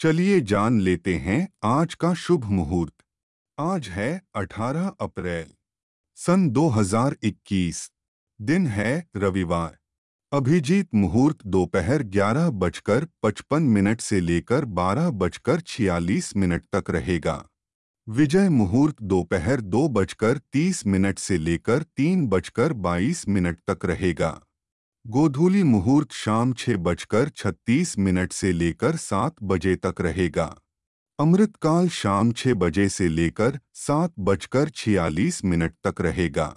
चलिए जान लेते हैं आज का शुभ मुहूर्त। आज है 18 अप्रैल, सन 2021 दिन है रविवार। अभिजीत मुहूर्त दोपहर ग्यारह बजकर पचपन मिनट से लेकर बारह बजकर छियालीस मिनट तक रहेगा। विजय मुहूर्त दोपहर दो बजकर तीस मिनट से लेकर तीन बजकर बाईस मिनट तक रहेगा। गोधूली मुहूर्त शाम छह बजकर छत्तीस मिनट से लेकर सात बजे तक रहेगा। अमृतकाल शाम छह बजे से लेकर सात बजकर छियालीस मिनट तक रहेगा।